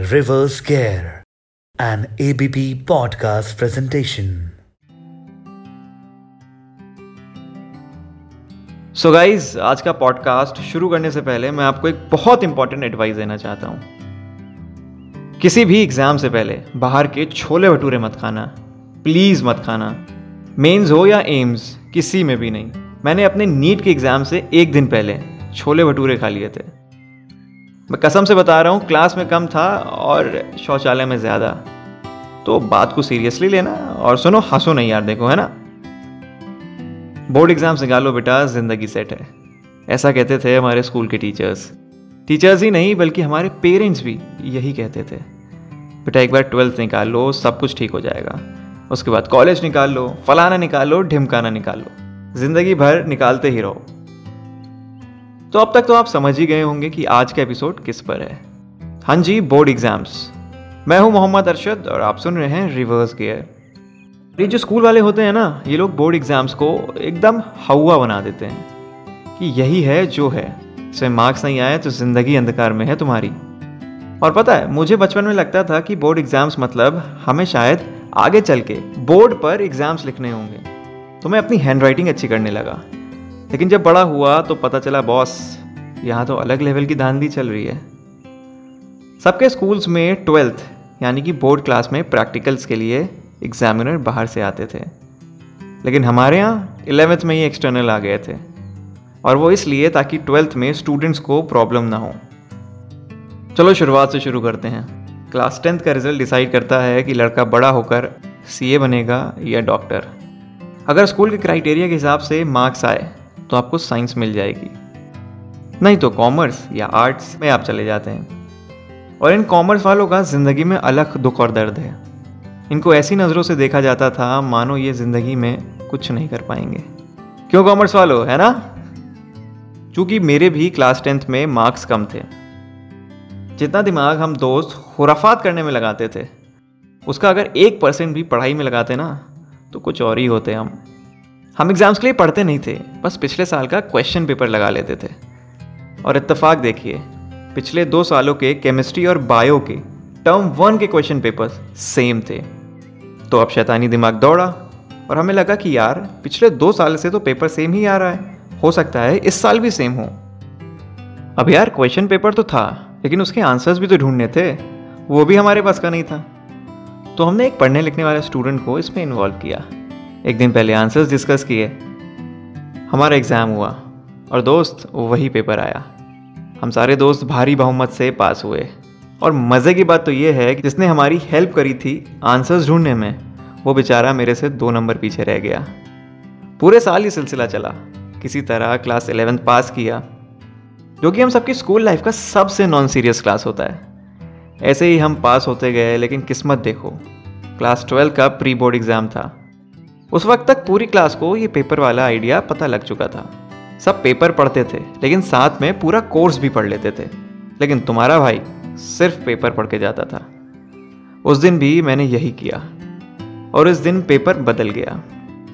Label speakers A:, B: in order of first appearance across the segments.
A: Reverse Care, an ABP podcast presentation.
B: So guys आज का podcast शुरू करने से पहले मैं आपको एक बहुत इंपॉर्टेंट एडवाइस देना चाहता हूँ। किसी भी एग्ज़ाम से पहले बाहर के छोले भटूरे मत खाना। प्लीज़ मत खाना। मेंस हो या एम्स किसी में भी नहीं। मैंने अपने नीट के एग्ज़ाम से एक दिन पहले छोले भटूरे खा लिए थे। मैं कसम से बता रहा हूँ, क्लास में कम था और शौचालय में ज़्यादा। तो बात को सीरियसली लेना और सुनो, हंसो नहीं यार, देखो, है ना? बोर्ड एग्ज़ाम से गालो बेटा, ज़िंदगी सेट है। ऐसा कहते थे हमारे स्कूल के टीचर्स। टीचर्स ही नहीं, बल्कि हमारे पेरेंट्स भी यही कहते थे। बेटा, एक बार ट्वेल्थ निकाल लो सब कुछ ठीक हो जाएगा। उसके बाद कॉलेज निकाल लो फलाना निकाल लो ढिमकाना निकाल। लो ज़िंदगी भर निकालते ही रहो। तो अब तक तो आप समझ ही गए होंगे कि आज का एपिसोड किस पर है। हाँ जी बोर्ड एग्ज़ाम्स मैं हूँ मोहम्मद अरशद और आप सुन रहे हैं रिवर्स गियर ये जो स्कूल वाले होते हैं ना, ये लोग बोर्ड एग्ज़ाम्स को एकदम हवा बना देते हैं कि यही है, जो है। इसमें मार्क्स नहीं आए तो ज़िंदगी अंधकार में है तुम्हारी। और पता है, मुझे बचपन में लगता था कि बोर्ड एग्ज़ाम्स मतलब हमें शायद आगे चल के बोर्ड पर एग्ज़ाम्स लिखने होंगे। तो मैं अपनी हैंड राइटिंग अच्छी करने लगा। लेकिन जब बड़ा हुआ तो पता चला, बॉस, यहाँ तो अलग लेवल की धांधली चल रही है। सबके स्कूल्स में ट्वेल्थ, यानी कि बोर्ड क्लास में प्रैक्टिकल्स के लिए एग्जामिनर बाहर से आते थे। लेकिन हमारे यहाँ इलेवेंथ में ही एक्सटर्नल आ गए थे, और वो इसलिए ताकि ट्वेल्थ में स्टूडेंट्स को प्रॉब्लम ना हो। चलो, शुरुआत से शुरू करते हैं। क्लास टेंथ का रिज़ल्ट डिसाइड करता है कि लड़का बड़ा होकर सीए बनेगा या डॉक्टर। अगर स्कूल के क्राइटेरिया के हिसाब से मार्क्स आए तो आपको साइंस मिल जाएगी। नहीं तो कॉमर्स या आर्ट्स में आप चले जाते हैं। और इन कॉमर्स वालों का ज़िंदगी में अलग दुख और दर्द है। इनको ऐसी नज़रों से देखा जाता था, मानो ये ज़िंदगी में कुछ नहीं कर पाएँगे। क्यों कॉमर्स वालों, है ना? चूँकि मेरे भी क्लास टेंथ में मार्क्स कम थे। जितना दिमाग हम दोस्त खुराफात करने में लगाते थे, उसका अगर एक परसेंट भी पढ़ाई में लगाते ना तो कुछ और ही होते हम। हम एग्ज़ाम्स के लिए पढ़ते नहीं थे, बस पिछले साल का क्वेश्चन पेपर लगा लेते थे। और इत्तेफाक देखिए, पिछले दो सालों के केमिस्ट्री और बायो के टर्म वन के क्वेश्चन पेपर सेम थे। तो अब शैतानी दिमाग दौड़ा और हमें लगा कि यार, पिछले दो साल से तो पेपर सेम ही आ रहा है। हो सकता है इस साल भी सेम हो। अब यार क्वेश्चन पेपर तो था, लेकिन उसके आंसर्स भी तो ढूँढने थे। वो भी हमारे पास का नहीं था। तो हमने एक पढ़ने लिखने वाले स्टूडेंट को इसमें इन्वॉल्व किया। एक दिन पहले आंसर्स डिस्कस किए। हमारा एग्ज़ाम हुआ और दोस्त वही पेपर आया। हम सारे दोस्त भारी बहुमत से पास हुए। और मज़े की बात तो ये है कि जिसने हमारी हेल्प करी थी आंसर्स ढूँढने में, वो बेचारा मेरे से दो नंबर पीछे रह गया। पूरे साल ये सिलसिला चला। किसी तरह क्लास एलेवेंथ पास किया, जो कि हम सबकी स्कूल लाइफ का सबसे नॉन सीरियस क्लास होता है। ऐसे ही हम पास होते गए, लेकिन किस्मत देखो क्लास ट्वेल्व का प्री बोर्ड एग्ज़ाम था। उस वक्त तक पूरी क्लास को ये पेपर वाला आइडिया पता लग चुका था। सब पेपर पढ़ते थे, लेकिन साथ में पूरा कोर्स भी पढ़ लेते थे। लेकिन तुम्हारा भाई सिर्फ़ पेपर पढ़ के जाता था। उस दिन भी मैंने यही किया। और इस दिन पेपर बदल गया।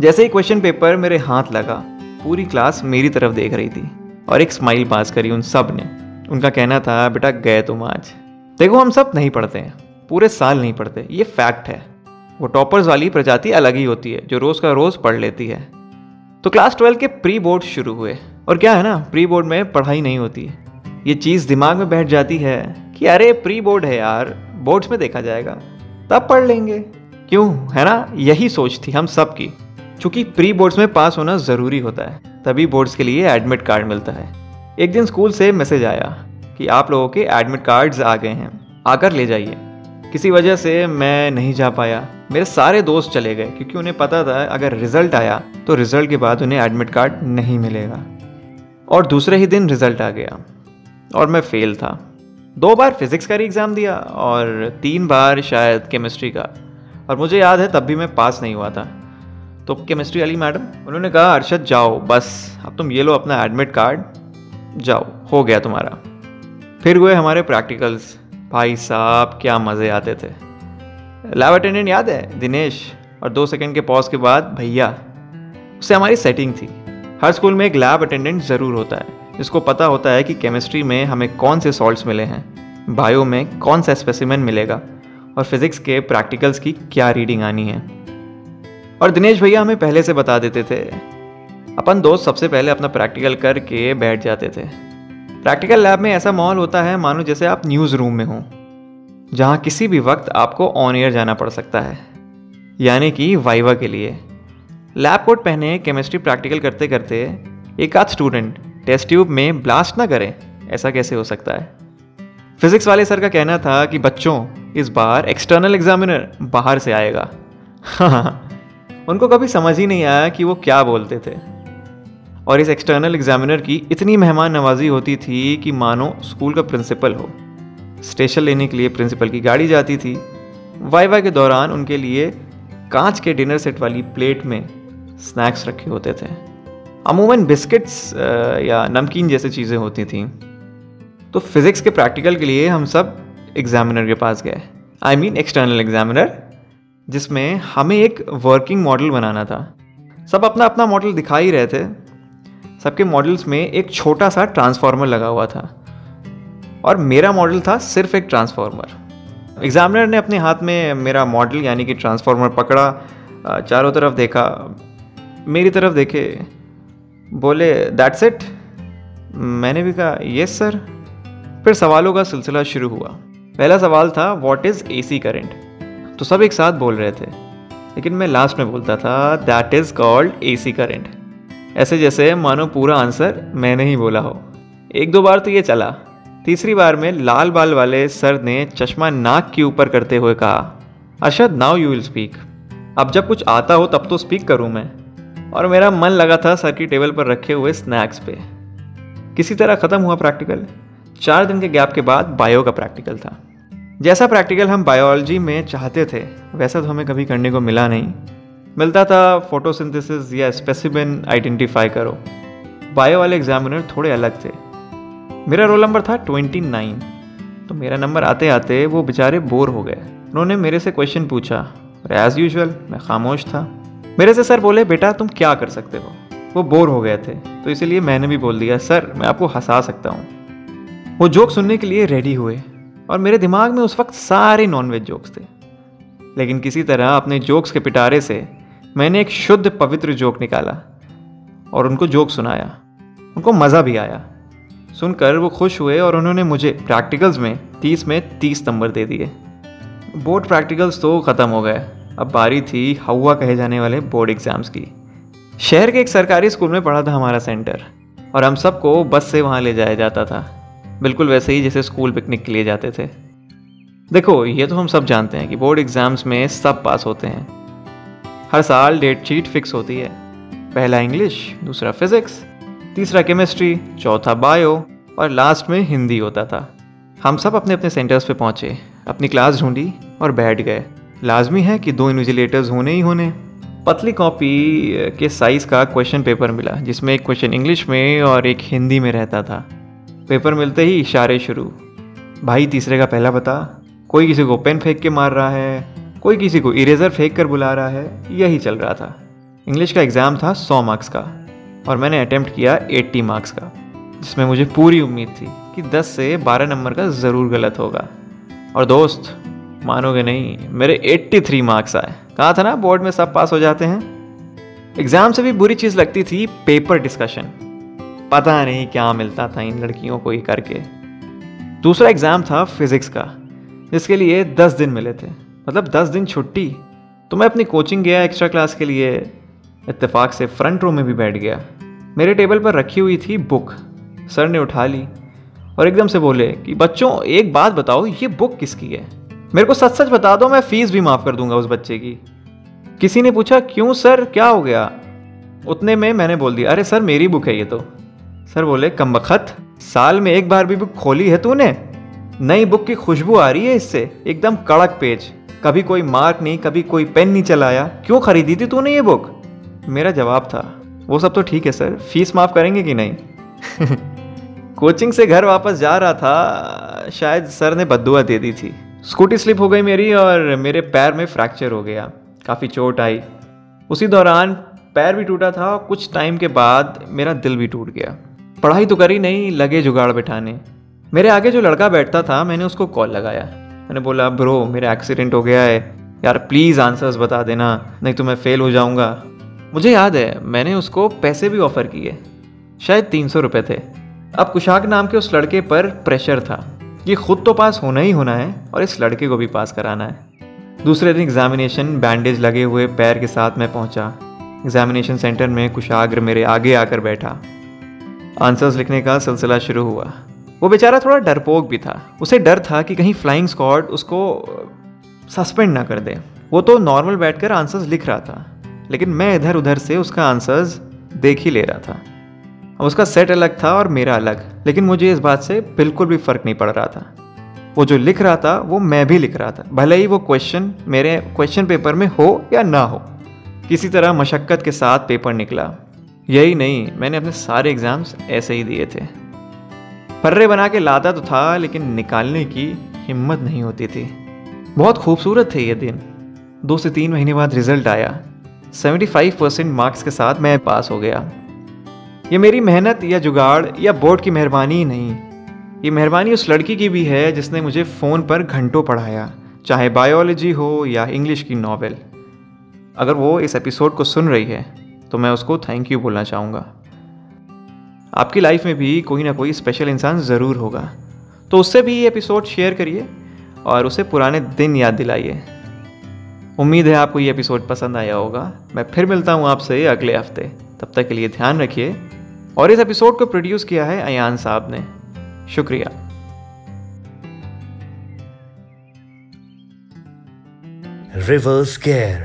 B: जैसे ही क्वेश्चन पेपर मेरे हाथ लगा, पूरी क्लास मेरी तरफ़ देख रही थी। और एक स्माइल पास करी उन सबने। उनका कहना था, बेटा गए तुम आज। देखो, हम सब नहीं पढ़ते हैं। पूरे साल नहीं पढ़ते। ये फैक्ट है। वो टॉपर्स वाली प्रजाति अलग ही होती है, जो रोज़ का रोज़ पढ़ लेती है। तो क्लास ट्वेल्व के प्री बोर्ड शुरू हुए, और क्या है ना प्री बोर्ड में पढ़ाई नहीं होती ये चीज़ दिमाग में बैठ जाती है कि अरे प्री बोर्ड है यार बोर्ड्स में देखा जाएगा, तब पढ़ लेंगे। क्यों? है ना, यही सोच थी हम सब की। चूँकि प्री बोर्ड्स में पास होना ज़रूरी होता है, तभी बोर्ड्स के लिए एडमिट कार्ड मिलता है। एक दिन स्कूल से मैसेज आया कि आप लोगों के एडमिट कार्ड्स आ गए हैं, आकर ले जाइए। किसी वजह से मैं नहीं जा पाया। मेरे सारे दोस्त चले गए, क्योंकि उन्हें पता था, अगर रिज़ल्ट आया तो रिज़ल्ट के बाद उन्हें एडमिट कार्ड नहीं मिलेगा। और दूसरे ही दिन रिज़ल्ट आ गया, और मैं फेल था। दो बार फिज़िक्स का एग्ज़ाम दिया, और तीन बार शायद केमिस्ट्री का। और मुझे याद है, तब भी मैं पास नहीं हुआ था। तो केमिस्ट्री वाली मैडम उन्होंने कहा अरशद जाओ, बस, अब तुम ये लो अपना एडमिट कार्ड जाओ, हो गया तुम्हारा। फिर हुए हमारे प्रैक्टिकल्स भाई साहब, क्या मज़े आते थे। लैब अटेंडेंट याद है? दिनेश और दो सेकंड के पॉज के बाद भैया। उससे हमारी सेटिंग थी। हर स्कूल में एक लैब अटेंडेंट ज़रूर होता है। जिसको पता होता है कि केमिस्ट्री में हमें कौन से सॉल्ट्स मिले हैं। बायो में कौन सा स्पेसिमेन मिलेगा। और फिज़िक्स के प्रैक्टिकल्स की क्या रीडिंग आनी है। और दिनेश भैया हमें पहले से बता देते थे। अपन दोस्त सबसे पहले अपना प्रैक्टिकल करके बैठ जाते थे। प्रैक्टिकल लैब में ऐसा माहौल होता है, मानो जैसे आप न्यूज़ रूम में हों, जहाँ किसी भी वक्त आपको ऑन एयर जाना पड़ सकता है। यानी कि वाइवा के लिए। लैब कोट पहने केमिस्ट्री प्रैक्टिकल करते करते, एक आध स्टूडेंट टेस्ट ट्यूब में ब्लास्ट ना करें, ऐसा कैसे हो सकता है? फिजिक्स वाले सर का कहना था कि बच्चों, इस बार एक्सटर्नल एग्जामिनर बाहर से आएगा। हाँ उनको कभी समझ ही नहीं आया कि वो क्या बोलते थे। और इस एक्सटर्नल एग्जामिनर की इतनी मेहमान नवाजी होती थी कि मानो स्कूल का प्रिंसिपल हो। स्टेशन लेने के लिए प्रिंसिपल की गाड़ी जाती थी। वाई वाई के दौरान उनके लिए कांच के डिनर सेट वाली प्लेट में स्नैक्स रखे होते थे। अमूमन बिस्किट्स या नमकीन जैसी चीज़ें होती थी। तो फिज़िक्स के प्रैक्टिकल के लिए हम सब एग्जामिनर के पास गए। आई मीन एक्सटर्नल एग्जामिनर जिसमें हमें एक वर्किंग मॉडल बनाना था। सब अपना अपना मॉडल दिखा ही रहे थे। सबके मॉडल्स में एक छोटा सा ट्रांसफार्मर लगा हुआ था। और मेरा मॉडल था सिर्फ़ एक ट्रांसफार्मर एग्जामिनर ने अपने हाथ में मेरा मॉडल यानी कि ट्रांसफार्मर पकड़ा चारों तरफ़ देखा। मेरी तरफ़ देखे। बोले दैट्स इट मैंने भी कहा यस सर फिर सवालों का सिलसिला शुरू हुआ। पहला सवाल था what is A C current तो सब एक साथ बोल रहे थे। लेकिन मैं लास्ट में बोलता था that is called A C current ऐसे जैसे मानो पूरा आंसर मैंने ही बोला हो। एक दो बार तो ये चला। तीसरी बार में लाल बाल वाले सर ने चश्मा नाक के ऊपर करते हुए कहा, Arshad now you will speak अब जब कुछ आता हो तब तो स्पीक करूँ मैं। और मेरा मन लगा था सर की टेबल पर रखे हुए स्नैक्स पे। किसी तरह ख़त्म हुआ प्रैक्टिकल चार दिन के गैप के बाद बायो का प्रैक्टिकल था। जैसा प्रैक्टिकल हम बायोलॉजी में चाहते थे, वैसा तो हमें कभी करने को मिला नहीं। मिलता था फोटोसिंथेसिस या स्पेसिमेन आइडेंटिफाई करो। बायो वाले एग्जामिनर थोड़े अलग थे। मेरा रोल नंबर था ट्वेंटी नाइन। तो मेरा नंबर आते आते वो बेचारे बोर हो गए। उन्होंने मेरे से क्वेश्चन पूछा, और एज़ यूजल मैं खामोश था। मेरे से सर बोले, बेटा, तुम क्या कर सकते हो? वो बोर हो गए थे। तो इसीलिए मैंने भी बोल दिया, सर, मैं आपको हंसा सकता हूँ। वो जोक सुनने के लिए रेडी हुए, और मेरे दिमाग में उस वक्त सारे नॉनवेज जोक्स थे। लेकिन किसी तरह अपने जोक्स के पिटारे से मैंने एक शुद्ध पवित्र जोक निकाला और उनको जोक सुनाया। उनको मज़ा भी आया। सुनकर वो खुश हुए और उन्होंने मुझे प्रैक्टिकल्स में तीस में तीस नंबर दे दिए। बोर्ड प्रैक्टिकल्स तो ख़त्म हो गए। अब बारी थी हवा कहे जाने वाले बोर्ड एग्ज़ाम्स की। शहर के एक सरकारी स्कूल में पढ़ा था हमारा सेंटर और हम सबको बस से वहाँ ले जाया जाता था। बिल्कुल वैसे ही जैसे स्कूल पिकनिक के लिए जाते थे। देखो, ये तो हम सब जानते हैं कि बोर्ड एग्ज़ाम्स में सब पास होते हैं। हर साल डेट शीट फिक्स होती है। पहला इंग्लिश दूसरा फिज़िक्स तीसरा केमिस्ट्री चौथा बायो और लास्ट में हिंदी होता था। हम सब अपने अपने सेंटर्स पे पहुँचे, अपनी क्लास ढूंढी और बैठ गए। लाजमी है कि दो इन्विजिलेटर्स होने ही होने। पतली कॉपी के साइज़ का क्वेश्चन पेपर मिला, जिसमें एक क्वेश्चन इंग्लिश में और एक हिंदी में रहता था। पेपर मिलते ही इशारे शुरू। भाई, तीसरे का पहला बता कोई किसी को पेन फेंक के मार रहा है कोई किसी को इरेज़र फेंक कर बुला रहा है, यही चल रहा था। इंग्लिश का एग्ज़ाम था सौ मार्क्स का, और मैंने अटैम्प्ट किया 80 मार्क्स का, जिसमें मुझे पूरी उम्मीद थी कि 10 से 12 नंबर का ज़रूर गलत होगा। और दोस्त, मानोगे नहीं, मेरे 83 मार्क्स आए। कहा था ना बोर्ड में सब पास हो जाते हैं? एग्ज़ाम से भी बुरी चीज़ लगती थी पेपर डिस्कशन पता नहीं क्या मिलता था इन लड़कियों को ही करके। दूसरा एग्ज़ाम था फिज़िक्स का, जिसके लिए दस दिन मिले थे। मतलब दस दिन छुट्टी तो मैं अपनी कोचिंग गया एक्स्ट्रा क्लास के लिए। इत्तेफाक से फ्रंट रो में भी बैठ गया। मेरे टेबल पर रखी हुई थी बुक सर ने उठा ली और एकदम से बोले कि, बच्चों, एक बात बताओ, ये बुक किसकी है? मेरे को सच सच बता दो, मैं फ़ीस भी माफ़ कर दूँगा उस बच्चे की। किसी ने पूछा, क्यों सर, क्या हो गया? उतने में मैंने बोल दिया, अरे सर, मेरी बुक है ये तो। सर बोले कम बखत साल में एक बार भी बुक खोली है तूने? नई बुक की खुशबू आ रही है इससे, एकदम कड़क पेज। कभी कोई मार्क नहीं, कभी कोई पेन नहीं चलाया। क्यों खरीदी थी तूने ये बुक? मेरा जवाब था, वो सब तो ठीक है सर, फ़ीस माफ़ करेंगे कि नहीं? कोचिंग से घर वापस जा रहा था, शायद सर ने बदुआ दे दी थी। स्कूटी स्लिप हो गई मेरी और मेरे पैर में फ्रैक्चर हो गया, काफ़ी चोट आई। उसी दौरान पैर भी टूटा था और कुछ टाइम के बाद मेरा दिल भी टूट गया। पढ़ाई तो करी नहीं, लगे जुगाड़ बैठाने। मेरे आगे जो लड़का बैठता था, मैंने उसको कॉल लगाया। मैंने बोला, ब्रो, मेरा एक्सीडेंट हो गया है। यार प्लीज़ आंसर्स बता देना, नहीं तो मैं फेल हो जाऊँगा। मुझे याद है, मैंने उसको पैसे भी ऑफ़र किए। शायद तीन सौ रुपये थे। अब कुशाक नाम के उस लड़के पर प्रेशर था ये खुद तो पास होना ही होना है और इस लड़के को भी पास कराना है। दूसरे दिन एग्जामिनेशन बैंडेज लगे हुए पैर के साथ मैं पहुँचा। एग्जामिनेशन सेंटर में कुशाग्र मेरे आगे आकर बैठा। आंसर्स लिखने का सिलसिला शुरू हुआ। वो बेचारा थोड़ा डरपोक भी था। उसे डर था कि कहीं फ्लाइंग स्क्वाड उसको सस्पेंड ना कर दे। वो तो नॉर्मल बैठकर आंसर्स लिख रहा था। लेकिन मैं इधर उधर से उसका आंसर्स देख ही ले रहा था। अब उसका सेट अलग था और मेरा अलग, लेकिन मुझे इस बात से बिल्कुल भी फ़र्क नहीं पड़ रहा था। वो जो लिख रहा था, वो मैं भी लिख रहा था। भले ही वो क्वेश्चन मेरे क्वेश्चन पेपर में हो या ना हो, किसी तरह मशक्क़त के साथ पेपर निकला। यही नहीं, मैंने अपने सारे एग्ज़ाम्स ऐसे ही दिए थे। फर्रे बना के लाता तो था, लेकिन निकालने की हिम्मत नहीं होती थी। बहुत खूबसूरत थे ये दिन। दो से तीन महीने बाद रिज़ल्ट आया। 75 परसेंट मार्क्स के साथ मैं पास हो गया। ये मेरी मेहनत, या जुगाड़, या बोर्ड की मेहरबानी ही नहीं। ये मेहरबानी उस लड़की की भी है, जिसने मुझे फ़ोन पर घंटों पढ़ाया, चाहे बायोलॉजी हो या इंग्लिश की नावल। अगर वो इस एपिसोड को सुन रही है तो मैं उसको थैंक यू बोलना चाहूँगा। आपकी लाइफ में भी कोई ना कोई स्पेशल इंसान ज़रूर होगा। तो उससे भी ये एपिसोड शेयर करिए और उसे पुराने दिन याद दिलाइए। उम्मीद है आपको ये एपिसोड पसंद आया होगा। मैं फिर मिलता हूँ आपसे अगले हफ़्ते। तब तक के लिए ध्यान रखिए। और इस एपिसोड को प्रोड्यूस किया है अयान साहब ने। शुक्रिया।
A: Reverse Care,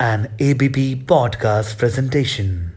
A: an ABP podcast presentation.